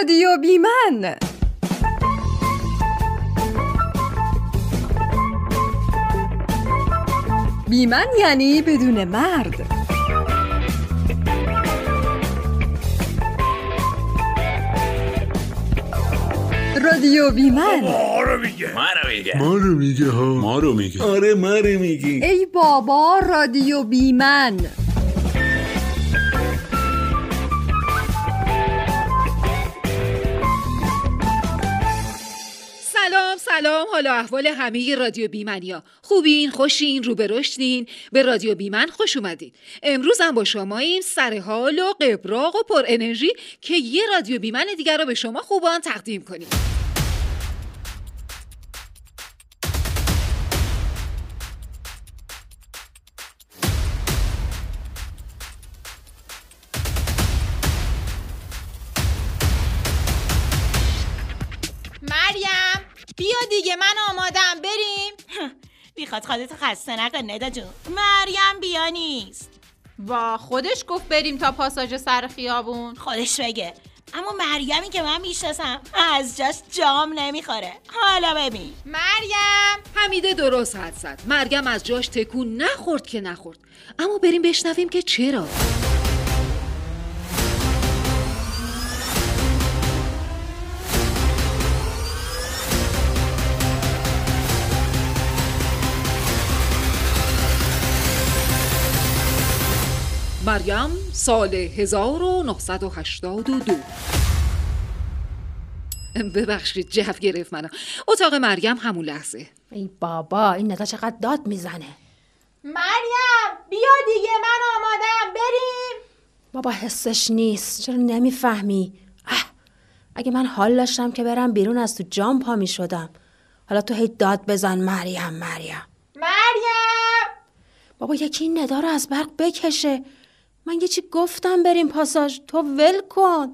رادیو بیمن بیمن یعنی بدون مرد. رادیو بیمن ما رو میگه. ما رو میگه. ما رو میگه ها. ما رو میگه. آره ما رو میگی. ای بابا رادیو بیمن سلام حالا احوال همه رادیو بیمنیا. خوبین خوشین رو رشدین. به رادیو بیمن خوش اومدین. امروز هم با شماییم سر حال و قبراق و پر انرژی که یه رادیو بیمن دیگر رو به شما خوبان تقدیم کنیم. مریم! بیا دیگه من آمادم. بریم. بیخواد خودتو خسته نکن ندا جون. مریم بیا نیست. وا خودش گفت بریم تا پاساژ سر خیابون. خودش بگه. اما مریمی که من می‌شناسم از جاش جام نمی‌خوره. حالا ببین. مریم! حمیده درست حد زد. مریم از جاش تکون نخورد که نخورد. اما بریم بشنویم که چرا. مریم سال 1982 ببخشید جو گرفت منو. اتاق مریم همون لحظه. ای بابا این ندا چقدر داد می‌زنه. مریم بیا دیگه من آمادم بریم. بابا حسش نیست. چرا نمی‌فهمی؟ اه اگه من حال داشتم که برم بیرون از تو جام پا می شدم حالا تو هی داد بزن مریم مریم. مریم. بابا یکی این ندا رو از برق بکشه. من یه چی گفتم بریم پاساژ؟ تو ول کن.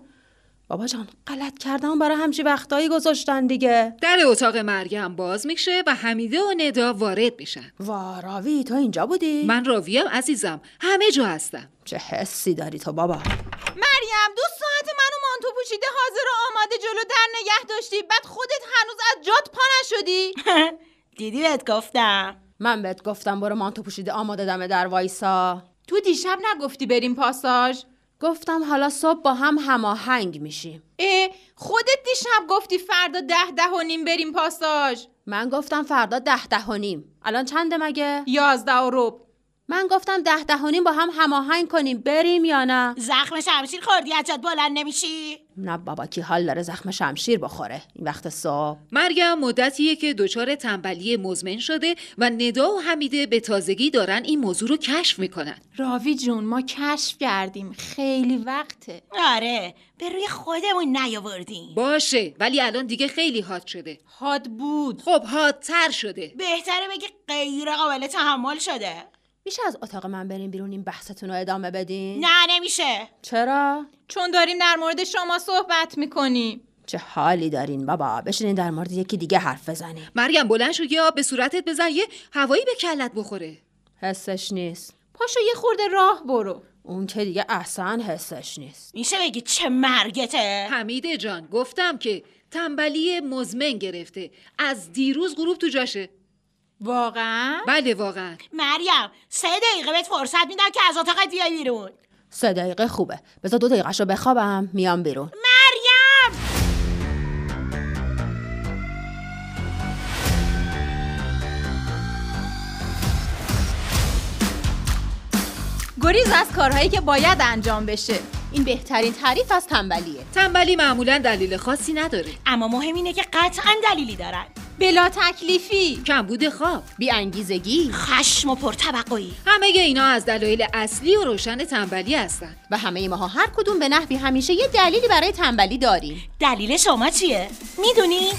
بابا جان غلط کردم برای همچی وقتایی گذاشتن دیگه. در اتاق مریم باز میشه و حمیده و ندا وارد میشن. واراوی تو اینجا بودی؟ من راویم عزیزم. همه جا هستم. چه حسی داری تو بابا؟ مریم دو ساعت منو مانتو پوشیده حاضر و آماده جلو در نگه داشتی. بعد خودت هنوز از جات پا نشدی. دیدی بهت گفتم. من بهت گفتم برو مانتو پوشیده آماده دم در وایسا. تو دیشب نگفتی بریم پاساژ؟ گفتم حالا صبح با هم هماهنگ میشیم. اه خودت دیشب گفتی فردا ده ده و نیم بریم پاساژ. من گفتم فردا ده ده و نیم. الان چنده مگه؟ یازده و رب من گفتم ده ده و نیم با هم هماهنگ کنیم. بریم یا نه؟ زخم شمشیر خوردی از جات بلند نمیشی؟ نه بابا کی حال داره زخم شمشیر بخوره؟ این وقت صبح. مریم مدتیه که دچار تنبلی مزمن شده و ندا و حمیده به تازگی دارن این موضوع رو کشف می‌کنن. راوی جون ما کشف کردیم. خیلی وقته. آره به روی خودمون نیاوردیم. باشه ولی الان دیگه خیلی حاد شده. حاد بود. خب حادتر شده. بهتره بگی غیر قابل تحمل شده. میشه از اتاق من بریم بیرون این بحثتون رو ادامه بدین؟ نه نمیشه. چرا؟ چون داریم در مورد شما صحبت می‌کنیم. چه حالی دارین بابا؟ بشینین در مورد یکی دیگه حرف بزنیم مریم بلند شو آب به صورتت بزن یه هوایی به کلت بخوره. حسش نیست. پاشو یه خورده راه برو. اون که دیگه اصلا حسش نیست. میشه بگی چه مرگته؟ حمیده جان گفتم که تنبلی مزمن گرفته. از دیروز غروب تو جاشه. واقعا؟ بله واقعا. مریم سه دقیقه بهت فرصت میدم که از اتاقت بیای بیرون. سه دقیقه خوبه. بذار دو دقیقه رو بخوابم میام بیرون. مریم! گریز از کارهایی که باید انجام بشه. این بهترین تعریف از تنبلیه. تنبلی معمولا دلیل خاصی نداره. اما مهم اینه که قطعا دلیلی دارن. بلا تکلیفی. کمبود خواب بی انگیزگی. خشم و پرطبقایی همه اینا از دلایل اصلی و روشن تنبلی هستن. و همه ماها هر کدوم به نحوی همیشه یه دلیلی برای تنبلی داریم. دلیل شما چیه؟ می‌دونی؟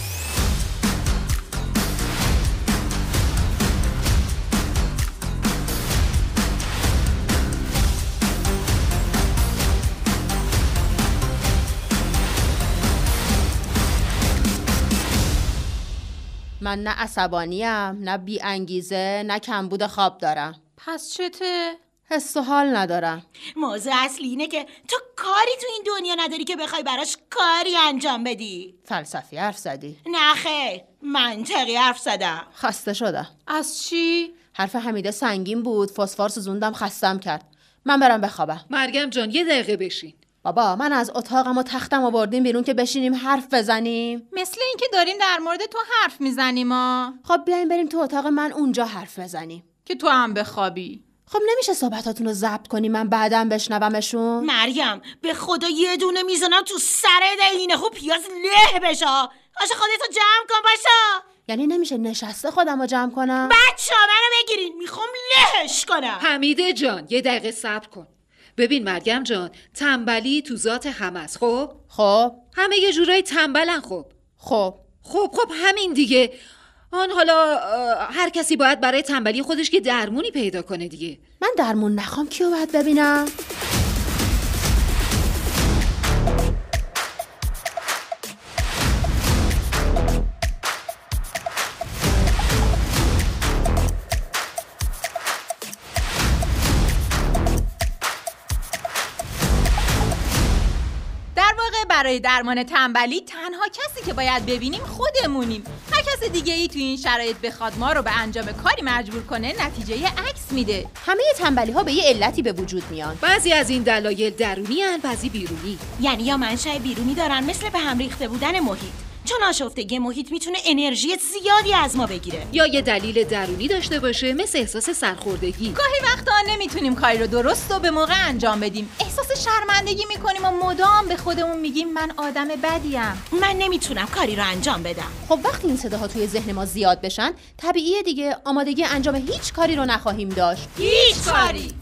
من نه عصبانیم نه بی انگیزه نه کمبود خواب دارم. پس چته؟ حس و حال ندارم. موضوع اصلی اینه که تو کاری تو این دنیا نداری که بخوای براش کاری انجام بدی. فلسفی حرف زدی. نه خیر منطقی حرف زدم. خسته شدم. از چی؟ حرف حمیده سنگین بود فسفار سوزوندم خستم کرد. من برم بخوابم. مریم جان یه دقیقه بشین. بابا من از اتاقم و تختم آوردیم بیرون که بشینیم حرف بزنیم. مثل اینکه داریم در مورد تو حرف می‌زنیم ما خب بیاین بریم تو اتاق من اونجا حرف بزنیم. که تو هم بخوابی. خب نمیشه صحبتاتون رو ضبط کنی من بعدم بشنومشون. مریم به خدا یه دونه می‌زنم تو سرت اینه خوب پیاز له بشا. آشه خودتو جمع کن باشا. یعنی نمیشه نشسته خودم رو جمع کنم؟ بچه منو بگیرین. می‌خوام لهش کنم. حمیده جان یه دقیقه صبر کن. ببین مریم جان تنبلی تو ذات همه است خب؟ خب. همه یه جورایی تنبلن خب. خب. خب خب همین دیگه. آن حالا هر کسی باید برای تنبلی خودش که درمونی پیدا کنه دیگه. من درمون نخوام کیو باید ببینم؟ برای درمان تنبلی تنها کسی که باید ببینیم خودمونیم. هر کس دیگه ای تو این شرایط بخواد ما رو به انجام کاری مجبور کنه نتیجه عکس میده. همه تنبلی ها به یه علتی به وجود میان. بعضی از این دلایل درونی هن بعضی بیرونی. یعنی یا منشأ بیرونی دارن مثل به هم ریخته بودن محیط. چون آشفتگی محیط می‌تونه انرژی زیادی از ما بگیره. یا یه دلیل درونی داشته باشه مثل احساس سرخوردگی. گاهی وقتا نمی‌تونیم کاری رو درست و به موقع انجام بدیم. احساس شرمندگی می‌کنیم و مدام به خودمون میگیم من آدم بدیم. من نمی‌تونم کاری رو انجام بدم. خب وقتی این صداها توی ذهن ما زیاد بشن طبیعیه دیگه. آمادگی انجام هیچ کاری رو نخواهیم داشت. هیچ کاری!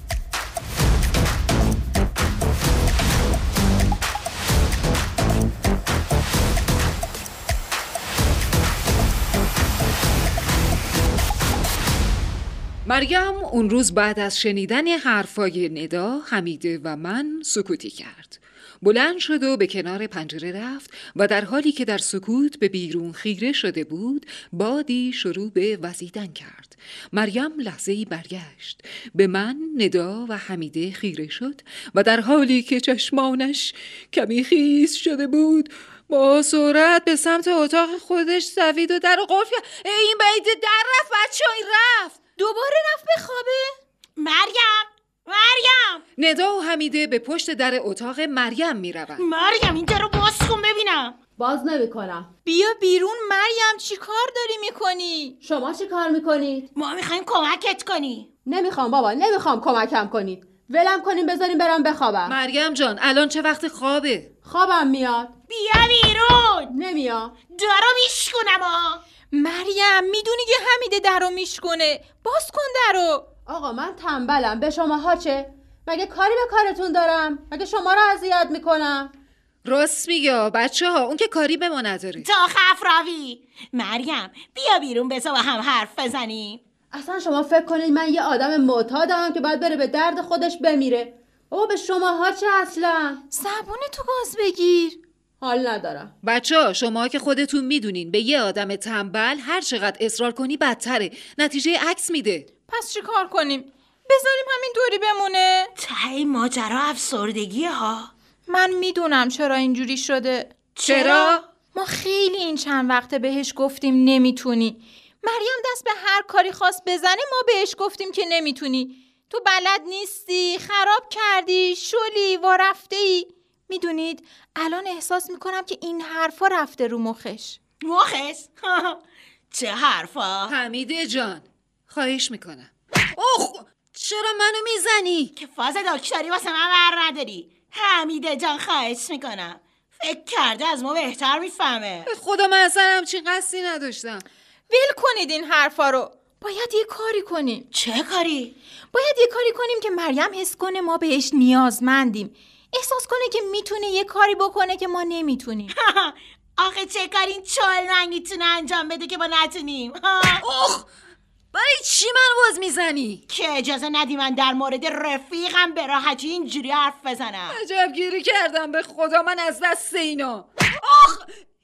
مریم اون روز بعد از شنیدن حرفای ندا حمیده و من سکوتی کرد. بلند شد و به کنار پنجره رفت و در حالی که در سکوت به بیرون خیره شده بود بادی شروع به وزیدن کرد. مریم لحظه ای برگشت. به من ندا و حمیده خیره شد و در حالی که چشمانش کمی خیز شده بود با سرعت به سمت اتاق خودش دوید و در قفل این بعید در رفت بچه رفت! دوباره رفت به خوابه. مریم مریم. ندا و حمیده به پشت در اتاق مریم می روند. مریم این در رو باز کن ببینم. باز نمی‌کنم. بیا بیرون مریم چی کار داری می‌کنی؟ شما چی کار می‌کنید؟ ما می‌خوایم کمکت کنی. نمی‌خوام بابا نمی‌خوام کمکم کنید. ولم کنیم بذاریم برم بخوابم. مریم جان الان چه وقت خوابه؟ خوابم میاد. بیا بیرون. نمیاد. درو میشکنم ها. مریم می‌دونی که حمیده در رو میشکنه باز کن در رو. آقا من تنبلم. به شما ها چه؟ مگه کاری به کارتون دارم؟ مگه شما رو اذیت می‌کنم؟ راست میگه بچه ها اون که کاری به ما نداره. تا خف روی مریم بیا بیرون بذار با هم حرف بزنیم. اصلا شما فکر کنید من یه آدم معتادم که باید بره به درد خودش بمیره. بابا به شما ها چه اصلا؟ زبون تو باز بگیر. حال ندارم. بچه ها شما که خودتون می‌دونین به یه آدم تنبل هر چقدر اصرار کنی بدتره. نتیجه عکس میده. پس چی کار کنیم؟ بذاریم همین دوری بمونه؟ ته ماجرا افسردگی ها من می‌دونم چرا اینجوری شده. چرا؟ ما خیلی این چند وقته بهش گفتیم نمی‌تونی. مریم دست به هر کاری خواست بزنه ما بهش گفتیم که نمی‌تونی. تو بلد نیستی خراب کردی شلی و رفته ای می‌دونید الان احساس می‌کنم که این حرفا رفته رو مخش. مخش؟ چه حرفا؟ حمیده جان خواهش می‌کنم. اوه چرا منو می‌زنی؟ که فاز دکتری واسه من بر نداری. حمیده جان خواهش می‌کنم. فکر کرده از ما بهتر می‌فهمه. به خدا من اصلا همچین قصدی نداشتم. ول کنید این حرفا رو. باید یه کاری کنیم. چه کاری؟ باید یه کاری کنیم که مریم حس کنه ما بهش نیازمندیم. احساس کنه که می‌تونه یه کاری بکنه که ما نمی‌تونیم آخه چه کاری این چال می‌تونه انجام بده که ما نتونیم؟ اوه برای چی من باز می‌زنی؟ که اجازه ندی من در مورد رفیقم به راحتی اینجوری حرف بزنم عجب گیری کردم به خدا من از دست اینا آخ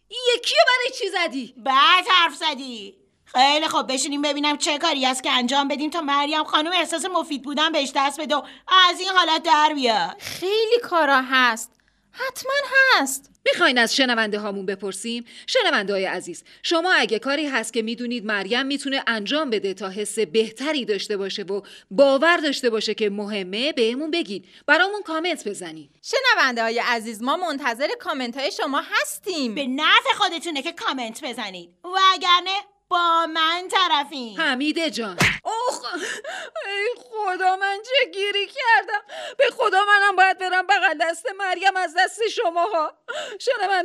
این یکی برای چی زدی؟ بعد حرف زدی خیلی خب بشینیم ببینم چه کاری است که انجام بدیم تا مریم خانم احساس مفید بودن بهش دست بده و از این حالت در بیاد. خیلی کارا هست. حتما هست. می‌خواین از شنونده هامون بپرسیم؟ شنونده های عزیز شما اگه کاری هست که می‌دونید مریم می‌تونه انجام بده تا حس بهتری داشته باشه و باور داشته باشه که مهمه بهمون بگید برامون کامنت بزنید شنونده های عزیز ما منتظر کامنت های شما هستیم. به نفع خودتونه که کامنت بزنید وگرنه با من طرفین. حمیده جان. اوخ ای خدا من چه گیری کردم؟ به خدا منم باید برم بغل دست مریم از دست شماها.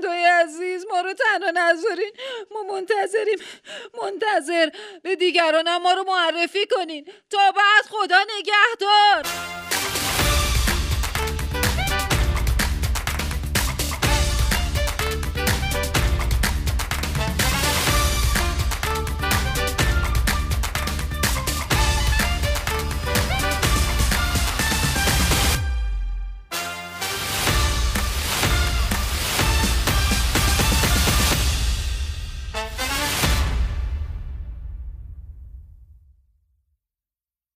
های عزیز ما رو تنها نذارین. ما منتظریم. منتظر به دیگرانم ما رو معرفی کنین. تا بعد خدا نگهدار.